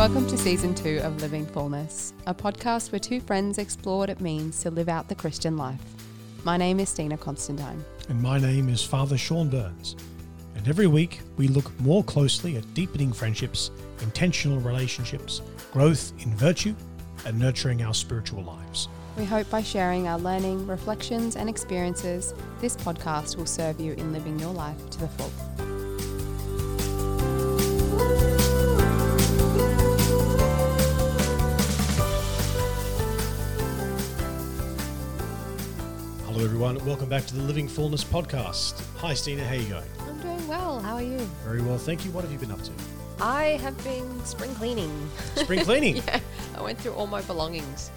Welcome to season two of Living Fullness, a podcast where two friends explore what it means to live out the Christian life. My name is Stina Constantine. And my name is Father Sean Burns. And every week we look more closely at deepening friendships, intentional relationships, growth in virtue, and nurturing our spiritual lives. We hope by sharing our learning, reflections, and experiences, this podcast will serve you in living your life to the full. Welcome back to the Living Fullness podcast. Hi, Stina. How are you going? I'm doing well. How are you? Very well, thank you. What have you been up to? I have been spring cleaning. Spring cleaning. yeah, I went through all my belongings,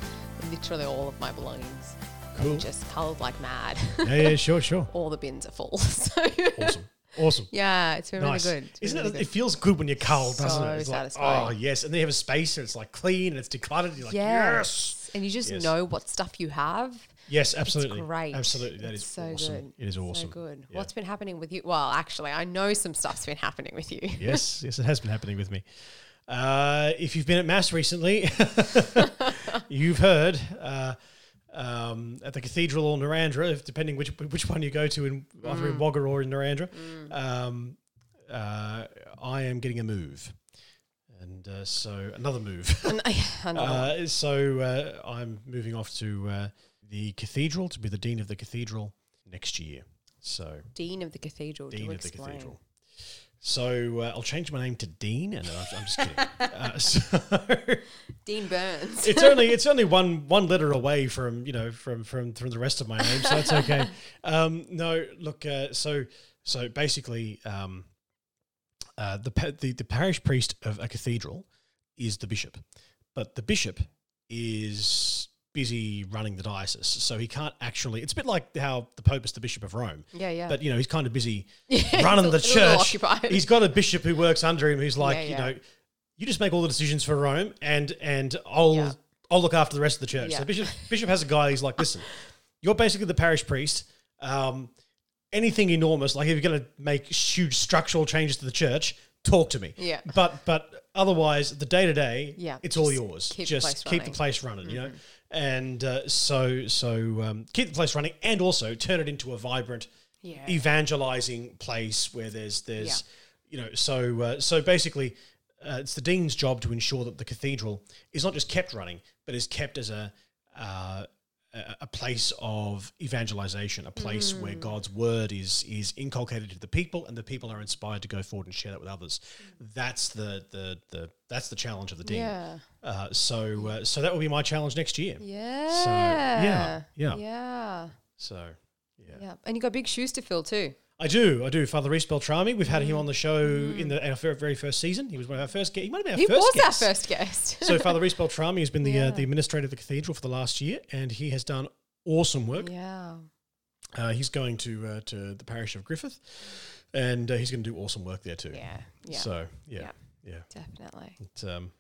literally all of my belongings. Cool. Just culled like mad. yeah, yeah, sure, sure. all the bins are full. So Awesome. Awesome. yeah, it's been Nice. really good. It's Isn't really it? good. It feels good when you're culled, doesn't it? It's like, oh, satisfying. oh, yes. And then you have a space and it's like clean and it's decluttered. You're like, yes. yes. And you just Yes. know what stuff you have. Yes, absolutely. It's great. Absolutely. That is It's so awesome. good. It is awesome. So good. Yeah. What's been happening with you? Well, actually, I know some stuff's been happening with you. yes, yes, it has been happening with me. Uh, if you've been at mass recently, you've heard uh, um, at the cathedral or Narrandera, depending which which one you go to, in either Mm. in Wagga or in Narrandera, um, uh, I am getting a move, and uh, so another move. And I, another one. uh, so uh, I'm moving off to uh, the cathedral to be the dean of the cathedral next year. So Dean of the Cathedral. Dean of the. Cathedral. So uh, I'll change my name to Dean, and I'm, I'm just kidding. uh, so Dean Burns. it's only it's only one one letter away from you know from from from the rest of my name, so that's okay. Um, no, look, uh, so so basically, um, uh, the, the the parish priest of a cathedral is the bishop, but the bishop is busy running the diocese, so he can't actually. It's a bit like how the Pope is the bishop of Rome. yeah, yeah. But you know he's kind of busy running the he's church. He's got a bishop who works under him who's like, Yeah, you know, you just make all the decisions for Rome and and I'll Yeah. I'll look after the rest of the church. Yeah. So bishop bishop has a guy who's like, listen, you're basically the parish priest. Um, anything enormous, like if you're gonna make huge structural changes to the church, talk to me. Yeah. But but otherwise the day to day, Yeah, it's all yours. keep the just place keep running. Mm-hmm. the place running, you know? And uh, so so um, keep the place running and also turn it into a vibrant yeah. evangelizing place where there's there's you know so uh, so basically uh, it's the dean's job to ensure that the cathedral is not just kept running but is kept as a uh, a- place of evangelization, a place where God's word is is inculcated to the people, and the people are inspired to go forward and share that with others. That's the the the that's the challenge of the dean. Yeah. Uh, so uh, so that will be my challenge next year. Yeah. yeah, yeah. Yeah. So yeah. Yeah. And you got big shoes to fill too. I do, I do. Father Reese Beltrami, we've had him on the show in the our very, very first season. He was one of our first guests. He might have been our He first was guest. our first guest. so Father Reese Beltrami has been the Yeah. uh, the administrator of the cathedral for the last year, and he has done awesome work. yeah. Uh, he's going to uh, to the parish of Griffith, and uh, he's going to do awesome work there too. Yeah. Yeah. So yeah, Yeah. yeah. definitely. It, um,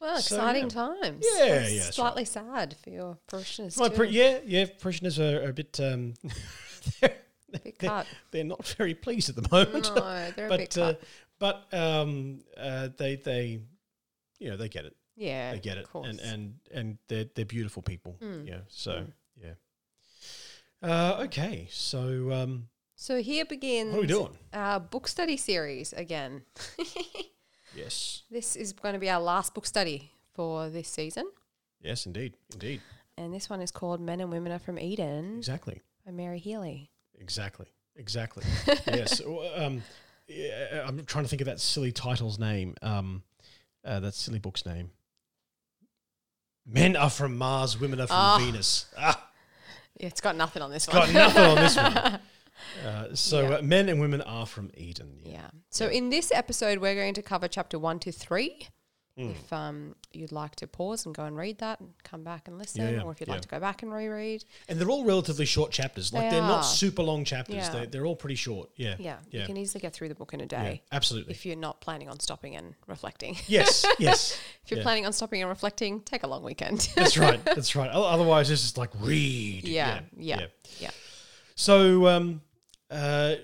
Well, So, exciting yeah. times. Yeah, It's yeah, that's Slightly sad for your parishioners. too. par- yeah, yeah. Parishioners are, are a bit. Um, Big they're, they're not very pleased at the moment. No, they're a big but uh, cut. but um, uh, they they you know they get it. yeah. they get it, Of course. and and and they're they're beautiful people. Mm. Yeah. So Mm. yeah. Uh, okay, so um, so here begins what are we doing? our book study series again. Yes, this is going to be our last book study for this season. yes, indeed, indeed, And this one is called Men and Women Are From Eden exactly, by Mary Healy. Exactly, exactly. yes, um, yeah, I'm trying to think of that silly title's name. Um, uh, that silly book's name. Men are from Mars, women are from Ah. Venus. Ah, Yeah, it's got nothing on this got one. nothing on this one. Uh, so Yeah. uh, men and women are from Eden. Yeah. So in this episode, we're going to cover chapter one to three. Mm. If um, you'd like to pause and go and read that and come back and listen, yeah, or if you'd yeah. like to go back and reread, And they're all relatively short chapters. Like They are not super long chapters. Yeah. They're, they're all pretty short. Yeah. yeah, Yeah. you can easily get through the book in a Yeah, day absolutely. if you're not planning on stopping and reflecting. yes. Yes. if you're Yeah. planning on stopping and reflecting, take a long weekend. That's right. That's right. Otherwise, it's just like read. Yeah, yeah, yeah. So, um, uh,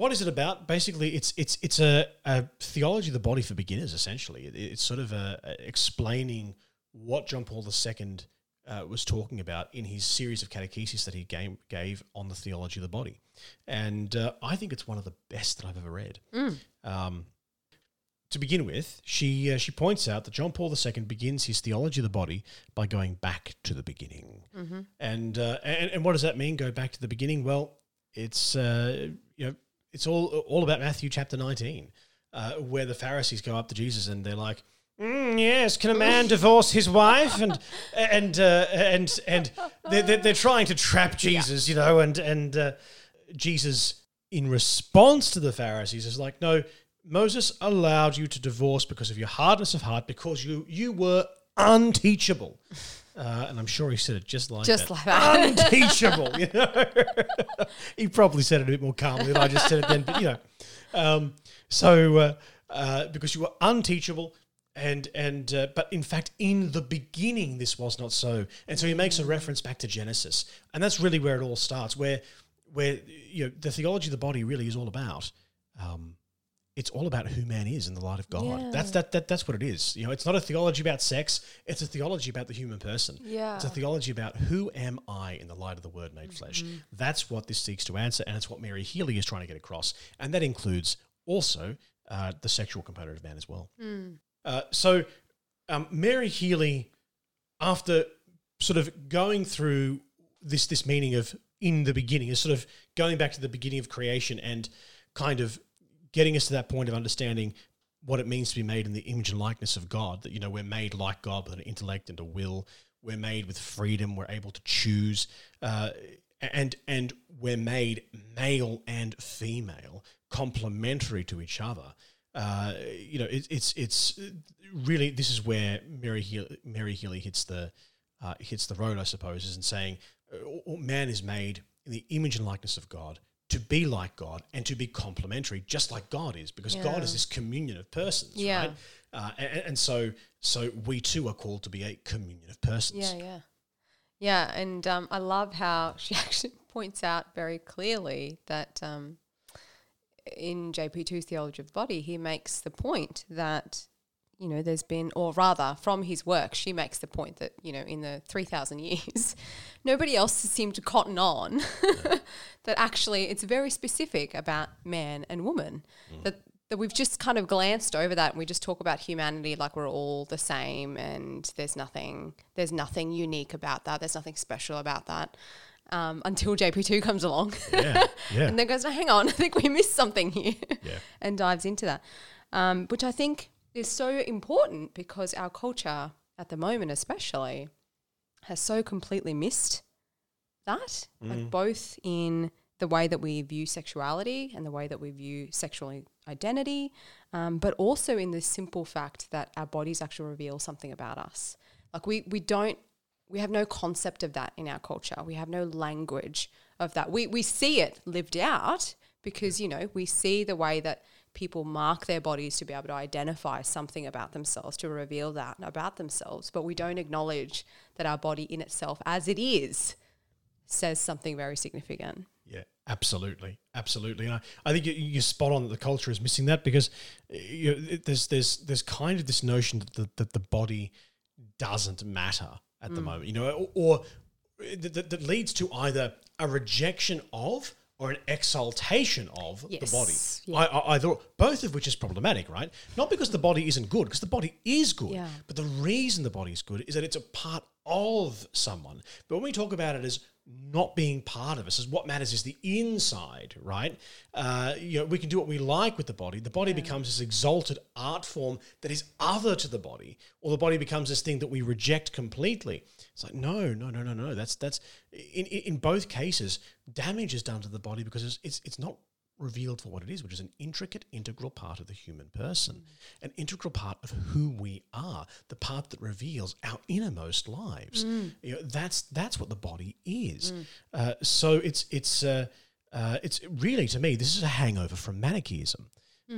what is it about? Basically, it's it's it's a, a theology of the body for beginners. Essentially, it, it's sort of a, a explaining what John Paul II uh, was talking about in his series of catechesis that he gave, gave on the theology of the body, and uh, I think it's one of the best that I've ever read. Um, to begin with, she uh, she points out that John Paul II begins his theology of the body by going back to the beginning, and, uh, and and what does that mean? Go back to the beginning? Well, it's uh, you know it's all all about Matthew chapter nineteen, uh, where the Pharisees go up to Jesus and they're like. Mm, yes, can a man divorce his wife? And and uh, and and they're, they're, they're trying to trap Jesus, you know, and and uh, Jesus, in response to the Pharisees, is like, no, Moses allowed you to divorce because of your hardness of heart, because you you were unteachable. Uh, and I'm sure he said it just like Just that. like that. unteachable. You know, he probably said it a bit more calmly than I just said it then. But you know, um, so uh, uh, because you were unteachable, and and uh, but in fact, in the beginning, this was not so. And so he makes a reference back to Genesis, and that's really where it all starts. Where where you know the theology of the body really is all about. Um, it's all about who man is in the light of God. Yeah. That's that, that that's what it is. You know, it's not a theology about sex. It's a theology about the human person. Yeah. It's a theology about who am I in the light of the Word made flesh. Mm-hmm. That's what this seeks to answer, and it's what Mary Healy is trying to get across, and that includes also uh, the sexual component of man as well. Hmm. Uh, so, um, Mary Healy, after sort of going through this this meaning of in the beginning, is sort of going back to the beginning of creation and kind of getting us to that point of understanding what it means to be made in the image and likeness of God. That you know we're made like God with an intellect and a will. We're made with freedom. We're able to choose, uh, and and we're made male and female, complementary to each other. Uh, you know, it, it's it's really this is where Mary Healy, Mary Healy hits the uh, hits the road, I suppose, is in saying uh, man is made in the image and likeness of God to be like God and to be complementary, just like God is, because God is this communion of persons, Yeah. right? Uh, and, and so, so we too are called to be a communion of persons. Yeah, yeah. Yeah, and um, I love how she actually points out very clearly that um, in JP2's Theology of the Body, he makes the point that, you know, there's been, or rather, from his work, she makes the point that, you know, in the 3,000 years, nobody else has seemed to cotton on that actually it's very specific about man and woman. That that we've just kind of glanced over that and we just talk about humanity like we're all the same and there's nothing there's nothing unique about that. There's nothing special about that. Um, until JP2 comes along. Yeah, yeah. and then goes, no, hang on, I think we missed something here. Yeah. and dives into that. Um, which I think is so important because our culture at the moment especially has so completely missed that, like both in the way that we view sexuality and the way that we view sexual identity, um, but also in the simple fact that our bodies actually reveal something about us. Like we we don't we have no concept of that in our culture. We have no language of that. We we see it lived out because you know we see the way that people mark their bodies to be able to identify something about themselves to reveal that about themselves. But we don't acknowledge that our body in itself as it is says something very significant. Yeah, absolutely, absolutely. And I, I think you, you're spot on that the culture is missing that because uh, you know, there's there's there's kind of this notion that the, that the body doesn't matter at the moment, you know, or, or that, that- that leads to either a rejection of or an exaltation of Yes, the body. yeah. I, I, either both of which is problematic, right? Not because the body isn't good, because the body is good. Yeah. But the reason the body is good is that it's a part of someone. But when we talk about it as not being part of us, as what matters is the inside, right? Uh, you know, we can do what we like with the body. The body becomes this exalted art form that is other to the body, or the body becomes this thing that we reject completely. It's like no, no, no, no, no. That's that's in in both cases, damage is done to the body because it's it's, it's not revealed for what it is, which is an intricate, integral part of the human person, an integral part of who we are, the part that reveals our innermost lives. You know, that's that's what the body is. Uh, so it's it's uh, uh, it's really to me this is a hangover from Manichaeism.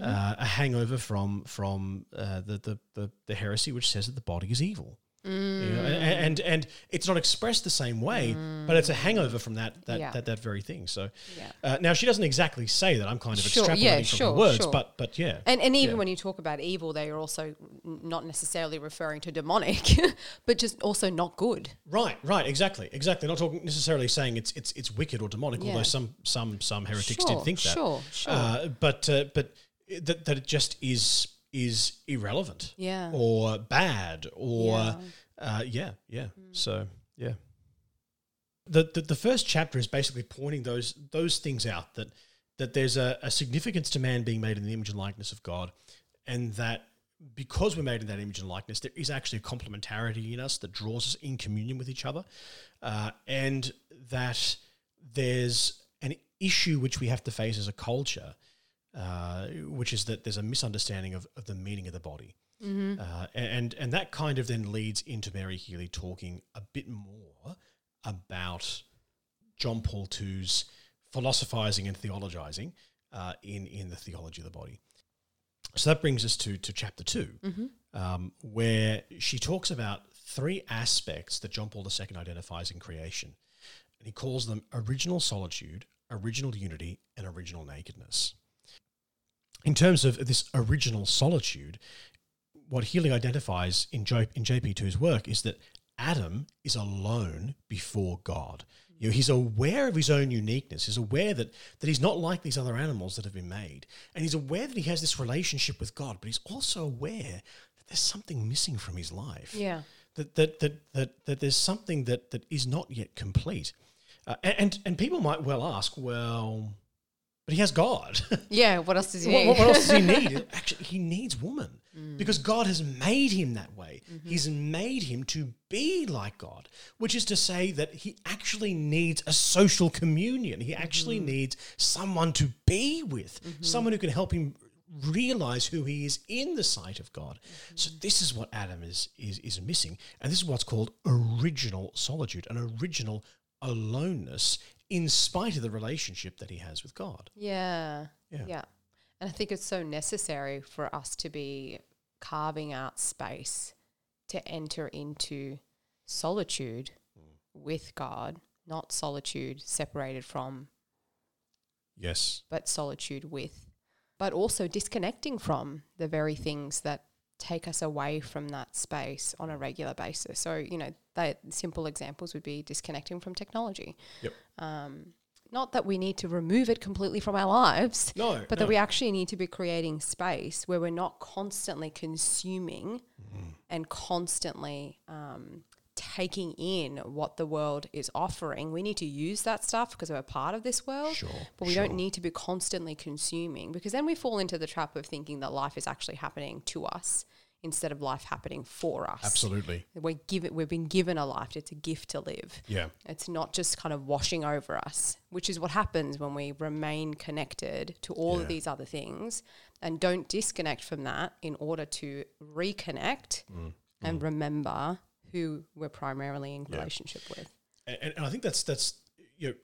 Uh, a hangover from from uh, the, the the the heresy which says that the body is evil. You know, and, and and it's not expressed the same way, but it's a hangover from that that Yeah. that, that very thing. So Yeah. uh, now she doesn't exactly say that. I'm kind of Sure, extrapolating yeah, from sure, her words, sure. but but yeah, And and even when you talk about evil, they are also not necessarily referring to demonic, but just also not good. right, right, exactly, exactly. Not talking necessarily saying it's it's it's wicked or demonic, although some some some heretics did think that. sure, sure. Uh, but uh, but that that it just is is irrelevant. Yeah. Or bad or Yeah. Uh, yeah, yeah. So yeah. The, the the first chapter is basically pointing those those things out that that there's a, a significance to man being made in the image and likeness of God, and that because we're made in that image and likeness, there is actually a complementarity in us that draws us in communion with each other, uh, and that there's an issue which we have to face as a culture, uh, which is that there's a misunderstanding of, of the meaning of the body. Uh, and and that kind of then leads into Mary Healy talking a bit more about John Paul II's philosophizing and theologizing uh, in in the theology of the body. So that brings us to to chapter 2 um, where she talks about three aspects that John Paul II identifies in creation, and he calls them original solitude, original unity, and original nakedness. In terms of this original solitude, what Healy identifies in, J, in JP2's work is that Adam is alone before God. You know, he's aware of his own uniqueness. He's aware that, that he's not like these other animals that have been made. And he's aware that he has this relationship with God, but he's also aware that there's something missing from his life. Yeah. That, that, that, that, that there's something that, that is not yet complete. Uh, and, and people might well ask, well, but he has God. Yeah. What else does he What, need? what, what else does he need? Actually, he needs woman mm. because God has made him that way. Mm-hmm. He's made him to be like God, which is to say that he actually needs a social communion. He actually mm-hmm. needs someone to be with, mm-hmm. someone who can help him realize who he is in the sight of God. So this is what Adam is is is missing, and this is what's called original solitude, an original aloneness in spite of the relationship that he has with God. Yeah. Yeah. Yeah. And I think it's so necessary for us to be carving out space to enter into solitude mm. with God, not solitude separated from, Yes. but solitude with, but also disconnecting from the very things that take us away from that space on a regular basis. So, you know, the simple examples would be disconnecting from technology. Yep. Um, not that we need to remove it completely from our lives, No, but no. that we actually need to be creating space where we're not constantly consuming Mm-hmm. and constantly um, taking in what the world is offering. We need to use that stuff because we're a part of this world, Sure, but we sure. don't need to be constantly consuming because then we fall into the trap of thinking that life is actually happening to us instead of life happening for us. Absolutely. We're given, we've been given a life. It's a gift to live. Yeah. It's not just kind of washing over us, which is what happens when we remain connected to all Yeah. of these other things and don't disconnect from that in order to reconnect Mm. and remember who we're primarily in relationship with. And, and I think that's that's you know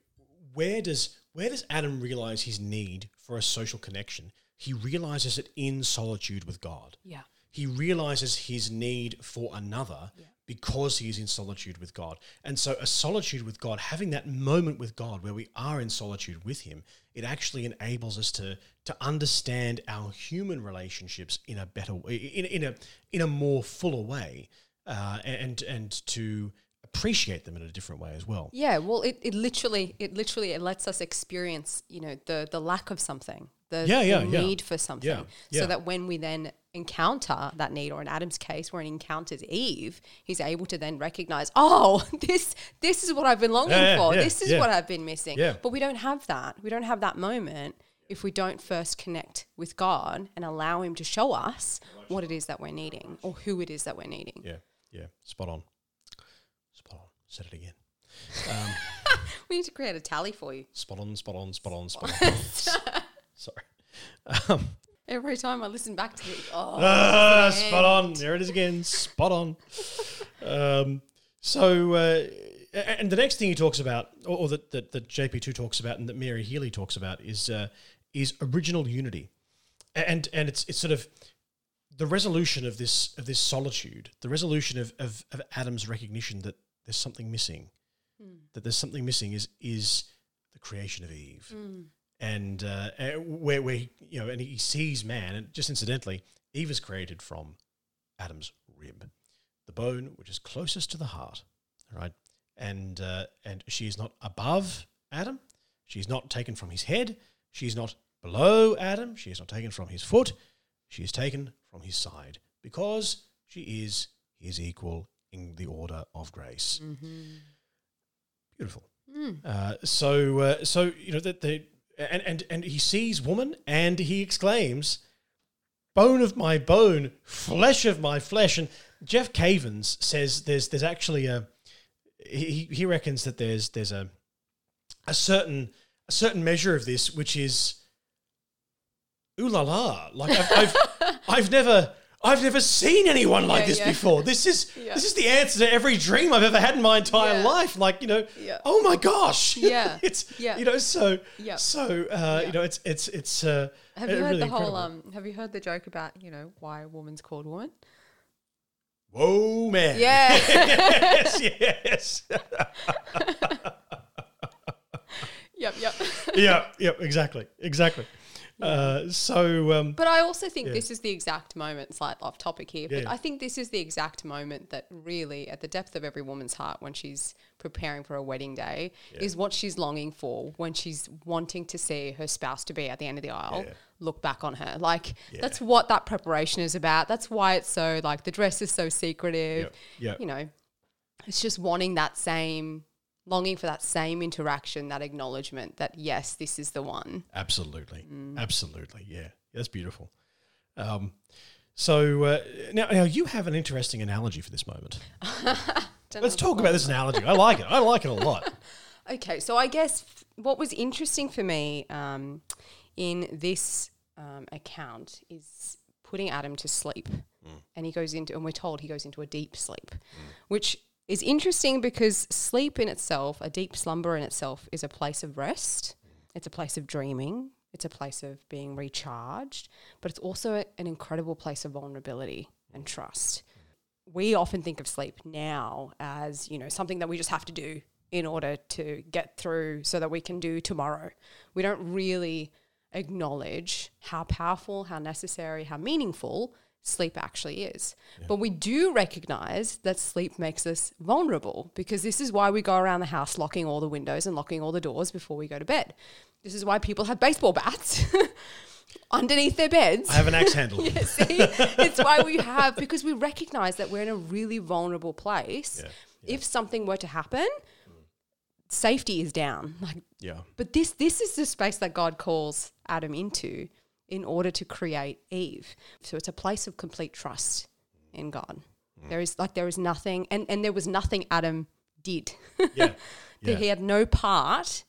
where does where does Adam realize his need for a social connection? He realizes it in solitude with God. Yeah. He realizes his need for another because he is in solitude with God. And so, a solitude with God, having that moment with God where we are in solitude with Him, it actually enables us to to understand our human relationships in a better way, in, in a in a more fuller way, uh, and and to appreciate them in a different way as well. Yeah, well, it, it literally it literally it lets us experience you know the the lack of something, the, Yeah, yeah, the yeah. need for something, Yeah, yeah. so that when we then encounter that need, or in Adam's case, where he encounters Eve, he's able to then recognize, oh, this this is what I've been longing Yeah, for. yeah, this is yeah. what I've been missing. But we don't have that. We don't have that moment if we don't first connect with God and allow Him to show us what it is that we're needing or who it is that we're needing. Yeah, yeah, spot on, spot on. Said it again. Um, We need to create a tally for you. spot on, spot on, spot on, spot on. Sorry. Um, Every time I listen back to it, oh, Ah, spot on. There it is again. Spot on. Um, so, uh, and the next thing he talks about, or, or that, that that JP two talks about, and that Mary Healy talks about, is uh, is original unity, and and it's it's sort of the resolution of this of this solitude, the resolution of, of, of Adam's recognition that there's something missing, that there's something missing is is the creation of Eve, and uh, uh, where where he, you know, and he sees man, and just incidentally, Eve is created from Adam's rib, the bone which is closest to the heart, right, and uh, and she is not above Adam, she is not taken from his head, she is not below Adam, she is not taken from his foot, she is taken from his side because she is his equal in the order of grace. Beautiful. Uh, so, uh, so you know that they and and and he sees woman and he exclaims, "Bone of my bone, flesh of my flesh." And Jeff Cavins says there's there's actually a he he reckons that there's there's a a certain a certain measure of this which is ooh la la like I've I've, I've never I've never seen anyone like Yeah, this yeah. before. This is Yeah. this is the answer to every dream I've ever had in my entire life. Like you know, oh my gosh, Yeah. it's Yeah. you know so Yeah. so uh, you know it's it's it's uh, Have you heard really the whole um have you heard the joke about, you know, why a woman's called woman? whoa man Yeah. yes yes yep, yep. yep, yep. exactly exactly uh, so um, But I also think Yeah. this is the exact moment, slight off topic here, but Yeah. I think this is the exact moment that really, at the depth of every woman's heart, when she's preparing for a wedding day, is what she's longing for when she's wanting to see her spouse to be at the end of the aisle Yeah. look back on her. Like, that's what that preparation is about. That's why it's so, like, the dress is so secretive. Yeah. Yeah. You know, it's just wanting that same, longing for that same interaction, that acknowledgement that, yes, this is the one. Absolutely, Mm. absolutely, yeah, that's beautiful. Um, so uh, now, now you have an interesting analogy for this moment. Let's talk about this analogy. I like it. I like it a lot. Okay, so I guess f- what was interesting for me um, in this um, account is putting Adam to sleep. And he goes into, and we're told he goes into a deep sleep, which is interesting because sleep in itself, a deep slumber in itself, is a place of rest. It's a place of dreaming. It's a place of being recharged, but it's also an incredible place of vulnerability and trust we often think of sleep now as you know something that we just have to do in order to get through so that we can do tomorrow we don't really acknowledge how powerful how necessary how meaningful sleep actually is. But we do recognize that sleep makes us vulnerable because this is why we go around the house locking all the windows and locking all the doors before we go to bed. This is why people have baseball bats underneath their beds. I have an axe handle. yeah, see, it's why we have because we recognize that we're in a really vulnerable place. Yeah, If something were to happen, safety is down. Like, Yeah, but this this is the space that God calls Adam into in order to create Eve. So it's a place of complete trust in God. Mm. There is like there is nothing, and and there was nothing Adam did. yeah, yeah. he had no part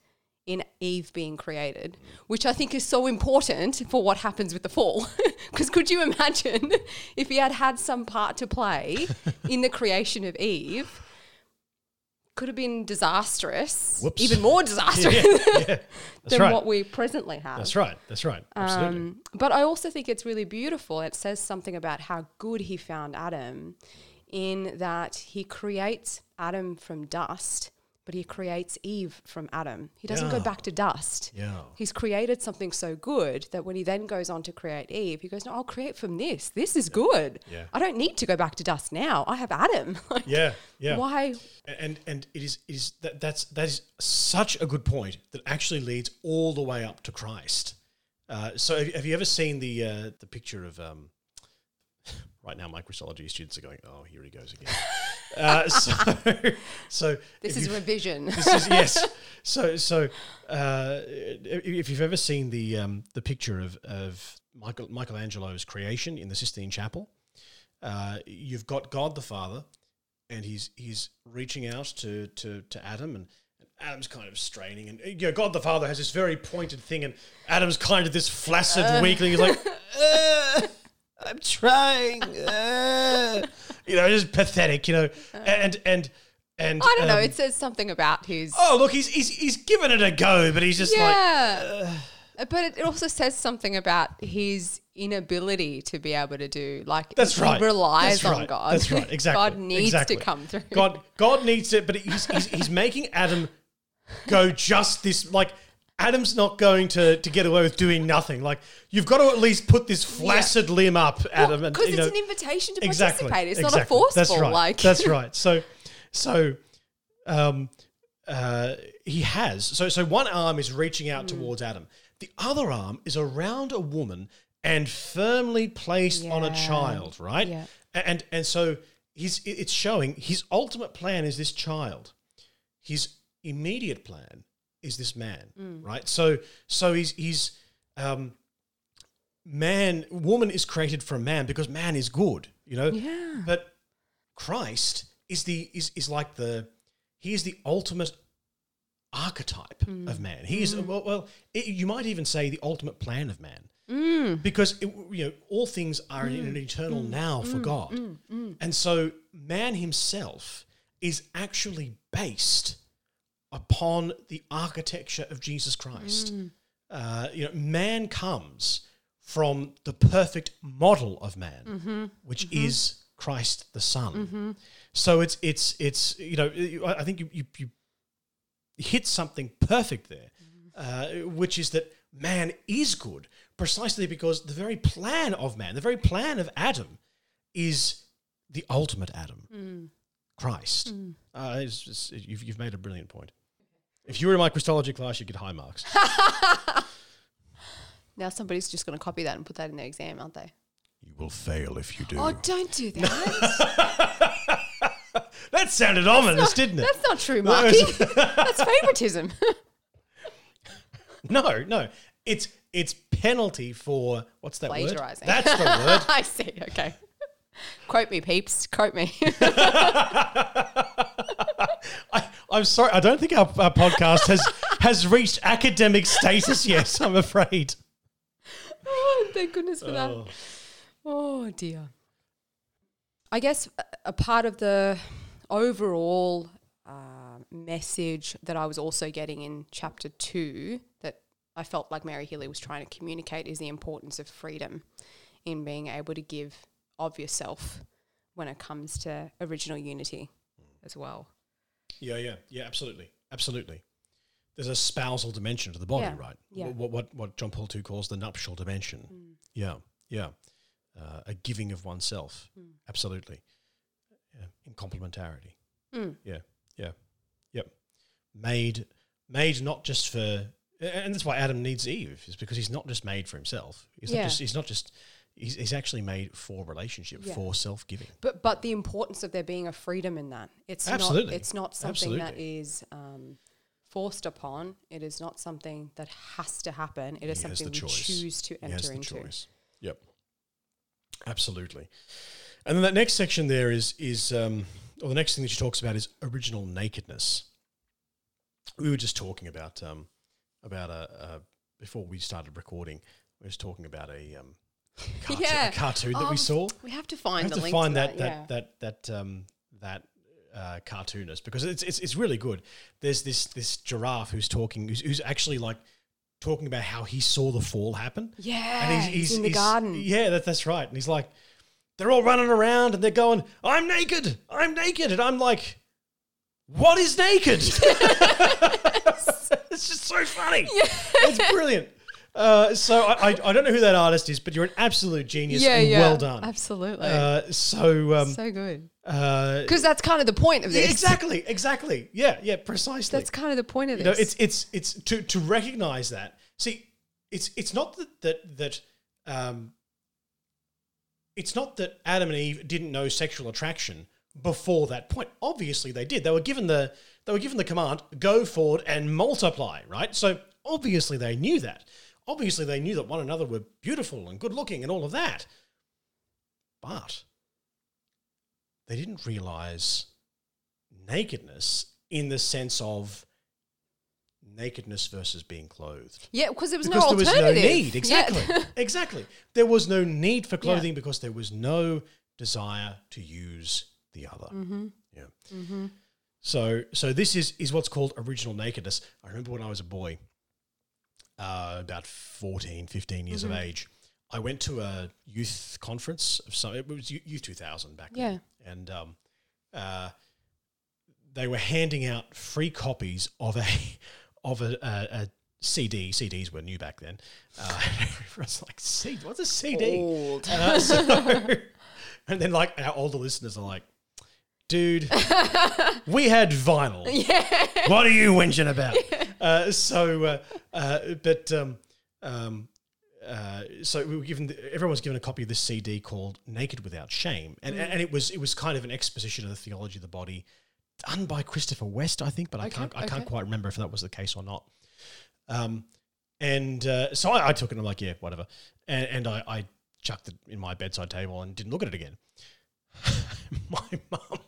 in Eve being created, which I think is so important for what happens with the fall. Because could you imagine if he had had some part to play in the creation of Eve? Could have been disastrous, Whoops. even more disastrous yeah, yeah. Than right. what we presently have. That's right. That's right. Absolutely. Um, but I also think it's really beautiful. It says something about how good he found Adam in that he creates Adam from dust, but he creates Eve from Adam. He doesn't go back to dust. yeah. He's created something so good that when he then goes on to create Eve, he goes, No, I'll create from this. This is good. Yeah. I don't need to go back to dust now. I have Adam. Like, Yeah. Yeah. Why? and and it is it is that that's that is such a good point that actually leads all the way up to Christ. Uh, so have, have you ever seen the uh, the picture of um, right now my Christology students are going oh here he goes again. uh, so so This is revision. this is yes. So so uh, if you've ever seen the um, the picture of of Michael Michelangelo's creation in the Sistine Chapel, uh, you've got God the Father, and he's he's reaching out to to to Adam and. Adam's kind of straining, and you know, God the Father has this very pointed thing, and Adam's kind of this flaccid weakling. He's like, "Uh, "I'm trying," uh," you know, just pathetic, you know, and and and I don't know. um, It says something about his. Oh, look, he's he's he's given it a go, but he's just like, yeah. But it, it also says something about his inability to be able to do like That's he right. relies That's on right. God. That's right. Exactly. God needs Exactly. to come through. God, God needs it, but he's, he's, he's making Adam go just this. Like Adam's not going to, to get away with doing nothing. Like you've got to at least put this flaccid limb up, Adam. because you it's know, an invitation to exactly, participate. It's not a exactly. forceful That's right. like That's right. So, so, um, uh, he has. So, so one arm is reaching out Hmm. towards Adam. The other arm is around a woman and firmly placed on a child. Right. Yeah. And and so he's it's showing his ultimate plan is this child. His immediate plan is this man. Mm. Right. So so he's he's um man woman is created from man because man is good you know Yeah. but christ is the is is like the he is the ultimate archetype Mm. of man he is well, well it, you might even say the ultimate plan of man Mm. because it, you know all things are in an eternal now for god and so man himself is actually based upon the architecture of jesus christ. Mm. Uh, you know man comes from the perfect model of man mm-hmm. which mm-hmm. is christ the son. Mm-hmm. So it's it's it's you know i I think you you, you hit something perfect there uh, which is that man is good precisely because the very plan of man, the very plan of Adam, is the ultimate Adam, mm. Christ. Mm. Uh, it's you've, you've made a brilliant point. If you were in my Christology class, you'd get high marks. Now somebody's just going to copy that and put that in their exam, aren't they? you will fail if you do. Oh, don't do that. that sounded ominous, didn't it? That's not true, Marky. That's favoritism. No, no. It's it's penalty for what's that Plagiarising. word? That's the word. I see. Okay. Quote me, peeps. Quote me. I, I'm sorry. I don't think our, our podcast has has reached academic status yet. I'm afraid. oh, thank goodness for that. Oh. Oh dear. I guess a, a part of the overall uh, message that I was also getting in chapter two that I felt like Mary Healy was trying to communicate is the importance of freedom in being able to give of yourself when it comes to original unity as well. Yeah, yeah, yeah. Absolutely, absolutely. There's a spousal dimension to the body, Yeah, right? yeah. What, what what John Paul II calls the nuptial dimension. Yeah, yeah. Uh, a giving of oneself. Absolutely. Yeah. In complementarity. Mm. Yeah, yeah, yep. Made made not just for, and that's why Adam needs Eve is because he's not just made for himself. He's Yeah. not just. He's not just. He's, he's actually made for relationship, Yeah. for self giving. But but the importance of there being a freedom in that. It's Absolutely. not it's not something that Absolutely. is um, forced upon. It is not something that has to happen. It is He something we choice. choose to enter into. choice. Yep. Absolutely. And then that next section there is is um, or the next thing that she talks about is original nakedness. We were just talking about um, about a, a before we started recording. We were just talking about a, um, cartoon, Yeah. cartoon that Um, we saw. We have to find have the to link find to that that. that yeah. that that um, that uh, cartoonist because it's, it's it's really good. There's this this giraffe who's talking who's, who's actually like talking about how he saw the fall happen. Yeah, he's in the garden. Yeah, that, that's right. And he's like, they're all running around and they're going, "I'm naked, I'm naked," and I'm like, "What is naked?" it's just so funny. It's brilliant. Uh, so I, I I don't know who that artist is, but you're an absolute genius yeah, and yeah. well done. Absolutely. Uh, so um, so good. uh, Because that's kind of the point of yeah, this. exactly, exactly. Yeah, yeah, precisely. That's kind of the point of you this. know, it's it's it's to to recognize that. See, it's it's not that that that um, it's not that Adam and Eve didn't know sexual attraction before that point. Obviously, they did. They were given the they were given the command go forward and multiply. Right. So obviously they knew that. Obviously they knew that one another were beautiful and good looking and all of that. But they didn't realize nakedness in the sense of nakedness versus being clothed. yeah, because there was Because no there was no alternative. need. Yeah. Exactly. exactly. There was no need for clothing because there was no desire to use the other. Mm-hmm. Yeah. So so this is is what's called original nakedness. I remember when I was a boy, uh, about 14, 15 years of age, I went to a youth conference of some. It was Youth 2000 back Yeah. then, and um, uh, they were handing out free copies of a of a, a, a CD. CDs were new back then. Uh, I was like, "CD? What's a CD?" Old. Uh, so, and then like our older listeners are like, dude, we had vinyl. Yeah. What are you whinging about? Uh, so, uh, uh, but um, um, uh, so we were given the, everyone was given a copy of this CD called "Naked Without Shame," and and it was it was kind of an exposition of the theology of the body, done by Christopher West, I think, but I can't I can't quite remember if that was the case or not. Um, and uh, so I, I took it and I'm like, yeah, whatever. And, and I, I chucked it in my bedside table and didn't look at it again. my mum,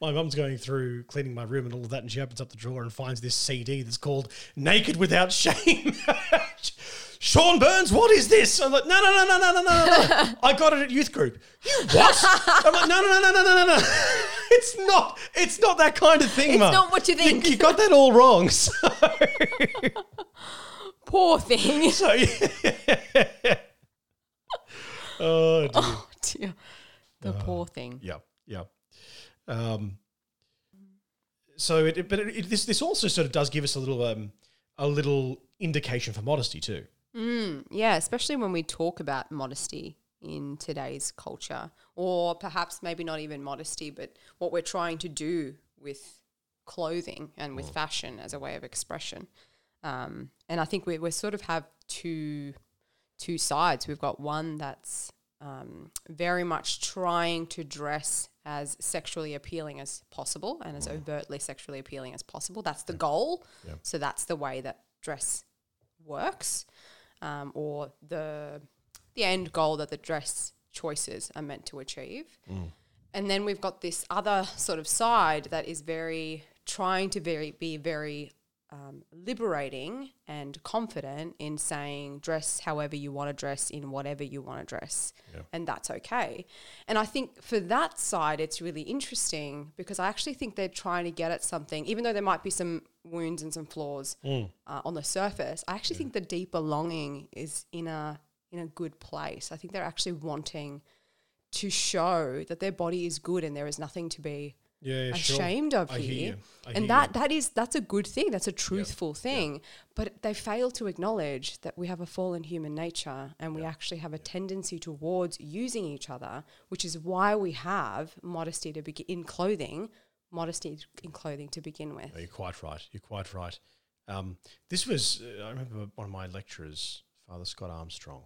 my mum's going through cleaning my room and all of that, and she opens up the drawer and finds this CD that's called "Naked Without Shame." Sean Burns, what is this? I'm like, no, no, no, no, no, no, no, no. I got it at youth group. You what? I'm like, no, no, no, no, no, no, no. It's not. It's not that kind of thing, It's Mum. not what you think. You, got that all wrong. So, Poor thing. so yeah. oh dear. Oh, dear. The poor thing. Yeah, yeah. Um, so it, but it, it, this this also sort of does give us a little um a little indication for modesty too. Mm, yeah, especially when we talk about modesty in today's culture, or perhaps maybe not even modesty, but what we're trying to do with clothing and with fashion as a way of expression. Um, and I think we we sort of have two two sides. We've got one that's um, very much trying to dress as sexually appealing as possible and as overtly sexually appealing as possible. That's the goal. So that's the way that dress works, um, or the the end goal that the dress choices are meant to achieve. And then we've got this other sort of side that is very trying to very be very um, liberating and confident in saying dress however you want to dress in whatever you want to dress, and that's okay. And I think for that side, it's really interesting because I actually think they're trying to get at something, even though there might be some wounds and some flaws uh, on the surface. I actually think the deeper longing is in a in a good place. I think they're actually wanting to show that their body is good and there is nothing to be Yeah, ashamed of I here. you. And you. that that is that's a good thing. That's a truthful thing. But they fail to acknowledge that we have a fallen human nature and we actually have a tendency towards using each other, which is why we have modesty to begin in clothing, modesty in clothing to begin with. No, you're quite right. You're quite right. Um, this was, uh, I remember one of my lecturers, Father Scott Armstrong,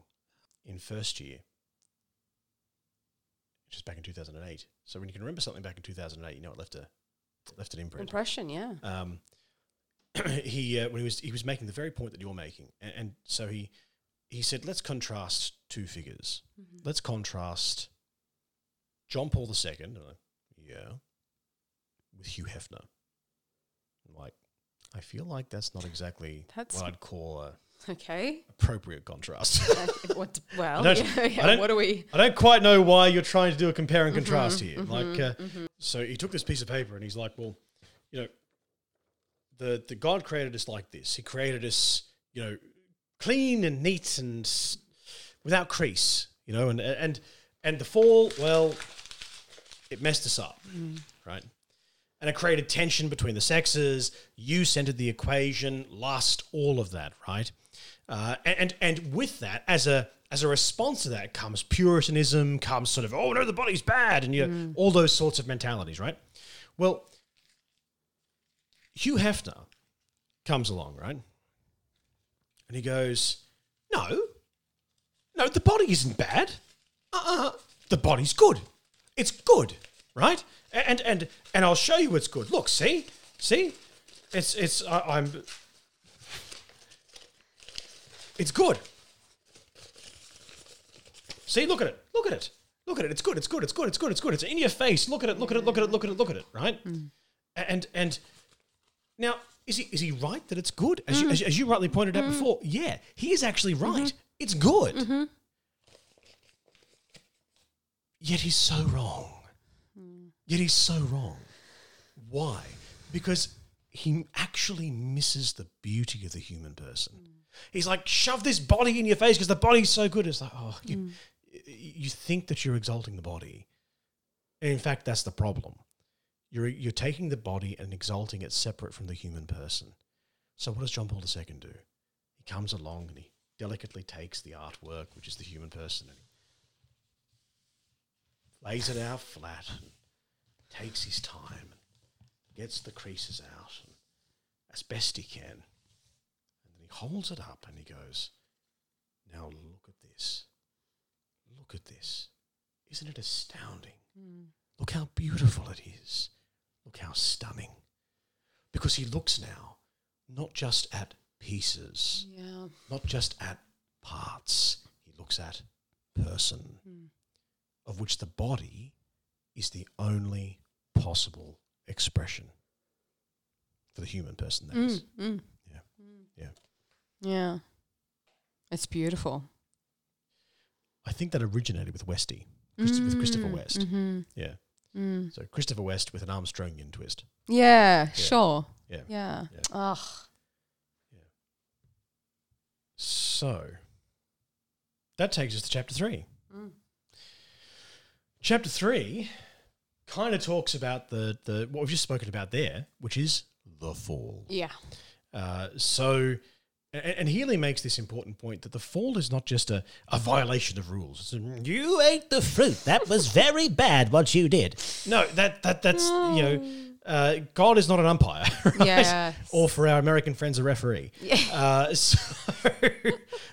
in first year, which is back in 2008. So when you can remember something back in 2008, you know it left a left an imprint. Impression, yeah. Um, he uh, when he was he was making the very point that you're making, and, and so he he said, let's contrast two figures. Let's contrast John Paul II, and yeah, with Hugh Hefner. I'm like, I feel like that's not exactly That's- what I'd call a Okay. appropriate contrast. Uh, what, well, don't- yeah, I don't- what do we? I don't quite know why you're trying to do a compare and Mm-hmm, contrast here. Like, uh, so he took this piece of paper and he's like, well, you know, the the God created us like this. He created us, you know, clean and neat and without crease, you know, and and and the fall, well, it messed us up, right? And it created tension between the sexes. You centered the equation, lust, all of that, right? Uh, and and with that, as a as a response to that, comes Puritanism, comes sort of oh no, the body's bad, and you know, all those sorts of mentalities, right? Well, Hugh Hefner comes along, right? And he goes, No, no, the body isn't bad. Uh-uh. The body's good. It's good, right? And and and I'll show you it's good. Look, see, see, it's it's I, I'm. It's good. See, look at it. Look at it. Look at it. It's good. It's good. It's good. It's good. It's good. It's in your face. Look at it. Look at it. Look at it. Look at it. Look at it. Right? Mm. And and now is he is he right that it's good? As, you, mm. as, as you rightly pointed out mm. before, yeah, he is actually mm-hmm. right. It's good. Mm-hmm. Yet he's so wrong. Yet he's so wrong. Why? Because he actually misses the beauty of the human person. He's like, shove this body in your face because the body's so good. It's like, oh, you, Mm. you think that you're exalting the body. And in fact, that's the problem. You're, you're taking the body and exalting it separate from the human person. So what does John Paul II do? He comes along and he delicately takes the artwork, which is the human person, and he lays it out flat and takes his time gets the creases out and as best he can. And then he holds it up and he goes, Now look at this. Look at this. Isn't it astounding? Hmm. Look how beautiful it is. Look how stunning. Because he looks now not just at pieces, Yeah. not just at parts, he looks at person, hmm. of which the body is the only possible expression for the human person. That is. Mm, mm. Yeah. Yeah. Yeah. It's beautiful. I think that originated with Westy, with Christopher Mm, West. mhm, Yeah. mm. So Christopher West with an Armstrongian twist. Yeah, sure. Yeah. Yeah. Yeah. Ugh. So that takes us to chapter three. Mm. Chapter three kind of talks about the, the what we've just spoken about there, which is the fall. Yeah. Uh, so, and, and Healy makes this important point that the fall is not just a, a violation of rules. It's a, you ate the fruit. That was very bad. What you did. No, that that that's you know, uh, God is not an umpire, right? Yes. Or for our American friends, a referee. Uh, so,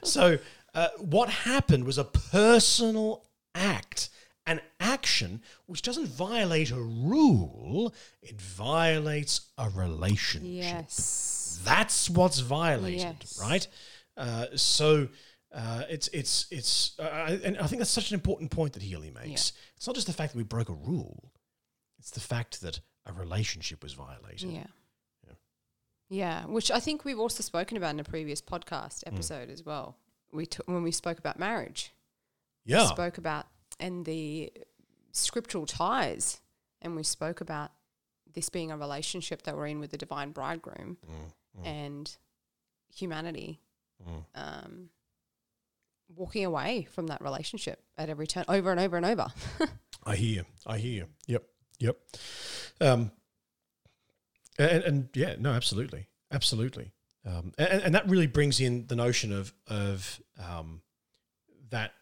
so uh, what happened was a personal act, an action which doesn't violate a rule; it violates a relationship. Yes. That's what's violated, Yes. right? Uh, so uh, it's it's it's, uh, I- and I think that's such an important point that Healy makes. It's not just the fact that we broke a rule; it's the fact that a relationship was violated. Yeah. Yeah. Yeah, which I think we've also spoken about in a previous podcast Mm. episode as well. We t- when we spoke about marriage, Yeah, we spoke about and the scriptural ties, and we spoke about this being a relationship that we're in with the divine bridegroom Mm, and humanity mm. um, walking away from that relationship at every turn, over and over and over. I hear. You. I hear. You. Yep. Yep. Um, and, and yeah, no, absolutely, absolutely. Um, and, and that really brings in the notion of of um, that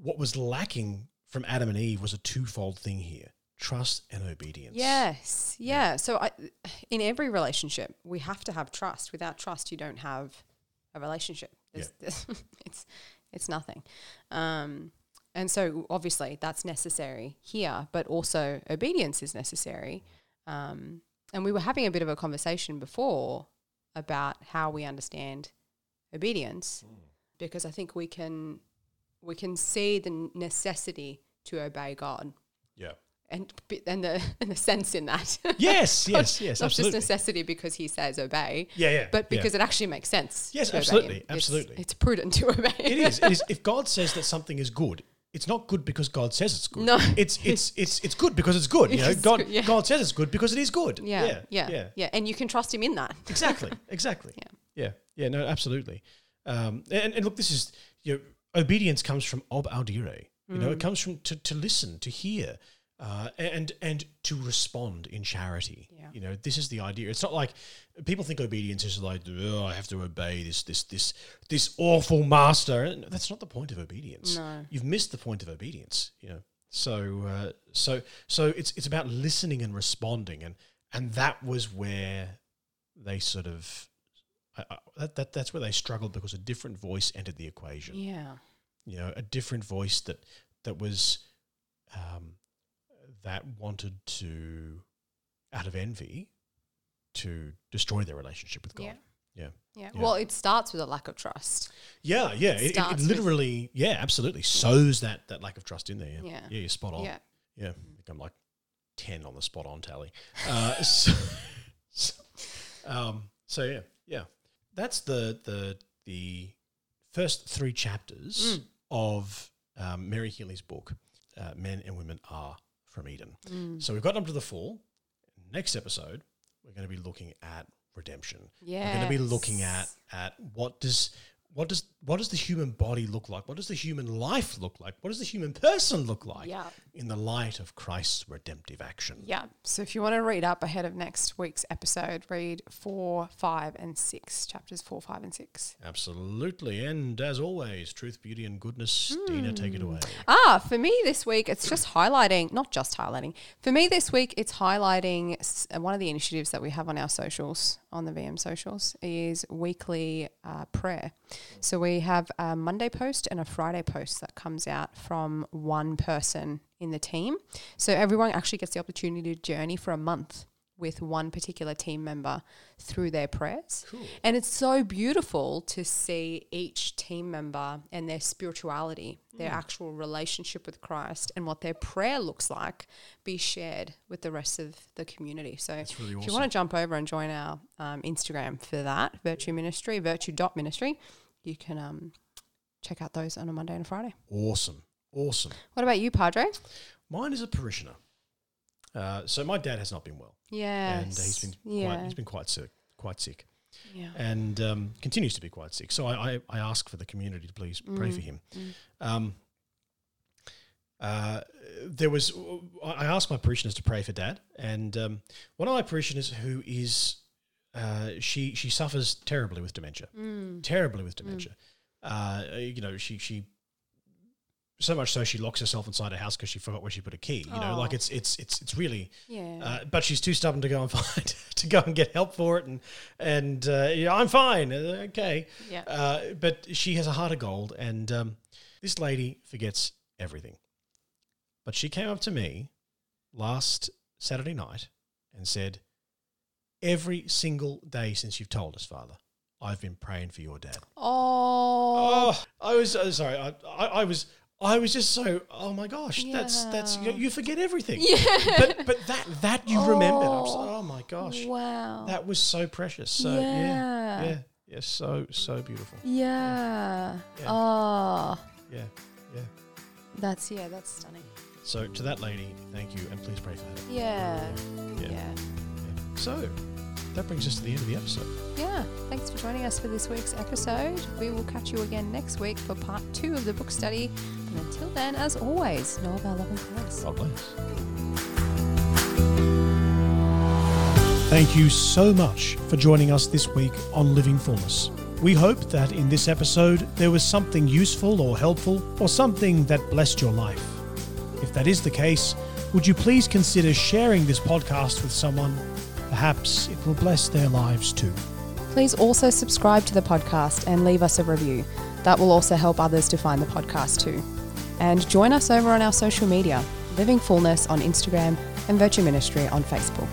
what was lacking from Adam and Eve was a twofold thing here: trust and obedience. Yes, yeah. So I, in every relationship, we have to have trust. Without trust, you don't have a relationship. There's, there's, it's it's nothing. Um, and so obviously that's necessary here, but also obedience is necessary. Um, and we were having a bit of a conversation before about how we understand obedience, because I think we can we can see the necessity to obey God Yeah. and and the and the sense in that. Yes. Yes. Yes. Not absolutely. just necessity because he says obey, yeah. Yeah. but yeah. because it actually makes sense. Yes, obey absolutely. It's- absolutely. It's, prudent to obey. It is. It is. If God says that something is good, it's not good because God says it's good. No. it's it's it's it's good because it's good. You know, God good, yeah. God says it's good because it is good. Yeah, yeah, yeah, yeah, yeah. And you can trust him in that. Exactly, exactly. Yeah. yeah, yeah. No, absolutely. Um, and, and look, this is you know, obedience comes from ob audire. You know, Mm. it comes from to, to listen, to hear, uh, and and to respond in charity. Yeah. You know, this is the idea. It's not like people think obedience is like, oh, I have to obey this this this this awful master. That's not the point of obedience. No. You've missed the point of obedience. You know, so uh, so so it's it's about listening and responding, and and that was where they sort of I, I, that, that that's where they struggled because a different voice entered the equation Yeah. you know, a different voice that that was um, that wanted to, out of envy, to destroy their relationship with God. Yeah. Yeah, yeah. Yeah. Well, it starts with a lack of trust. yeah, yeah. It, it, it literally, yeah, absolutely sows that that lack of trust in there. Yeah, Yeah. yeah, you're spot on. Yeah. Yeah, I think I'm like ten on the spot on tally. Uh, so, so, um, so yeah, yeah. That's the the the first three chapters Mm. of um, Mary Healy's book. Uh, Men and women are from Eden. Mm. So we've gotten up to the fall. Next episode, we're going to be looking at redemption. Yeah, We're going to be looking at at what does what does what does the human body look like? What does the human life look like? What does the human person look like Yeah. in the light of Christ's redemptive action? Yeah. So if you want to read up ahead of next week's episode, read four, five, and six, chapters four, five, and six. Absolutely. And as always, truth, beauty, and goodness. Dina, take it away. Ah, for me this week, it's just highlighting, not just highlighting. For me this week, it's highlighting uh, one of the initiatives that we have on our socials, on the VM socials, is weekly uh, prayer. So we have a Monday post and a Friday post that comes out from one person in the team. So everyone actually gets the opportunity to journey for a month with one particular team member through their prayers. And it's so beautiful to see each team member and their spirituality, their actual relationship with Christ, and what their prayer looks like be shared with the rest of the community. So really if you want to jump over and join our um, Instagram for that, Virtue Ministry, virtue dot ministry, you can um, check out those on a Monday and a Friday. Awesome. Awesome. What about you, Padre? Mine is a parishioner. Uh, so my dad has not been well, Yeah. and he's been yeah. quite, he's been quite sick, quite sick, yeah. and um, continues to be quite sick. So I, I, I ask for the community to please pray for him. Um, uh, there was I asked my parishioners to pray for dad, and um, one of my parishioners who is uh, she she suffers terribly with dementia, terribly with dementia. Uh, you know, she she so much so she locks herself inside her house because she forgot where she put a key. You know, like Oh. it's it's it's it's really. Yeah. Uh, but she's too stubborn to go and find to go and get help for it, and and uh, yeah, I'm fine. Uh, okay. Yeah. Uh, but she has a heart of gold, and um, this lady forgets everything. But she came up to me last Saturday night and said, "Every single day since you've told us, Father, I've been praying for your dad." oh. Oh, I was uh, sorry. I, I, I was. I was just so. Oh my gosh, that's that's you, Yeah. you forget everything. Yeah. But but that that you remembered. I was like, Oh. oh my gosh, Wow. that was so precious. So yeah, Yeah. yeah, yeah, so so beautiful. yeah. Yeah. Oh. Yeah, yeah. That's yeah, that's stunning. So to that lady, thank you, and please pray for her. Yeah. Yeah. Yeah. yeah. So that brings us to the end of the episode. Yeah. Thanks for joining us for this week's episode. We will catch you again next week for part two of the book study. And until then, as always, know of our loving Christ. God bless. Thank you so much for joining us this week on Living Fullness. We hope that in this episode there was something useful or helpful or something that blessed your life. If that is the case, would you please consider sharing this podcast with someone? Perhaps it will bless their lives too. Please also subscribe to the podcast and leave us a review. That will also help others to find the podcast too. And join us over on our social media, Living Fullness on Instagram and Virtue Ministry on Facebook.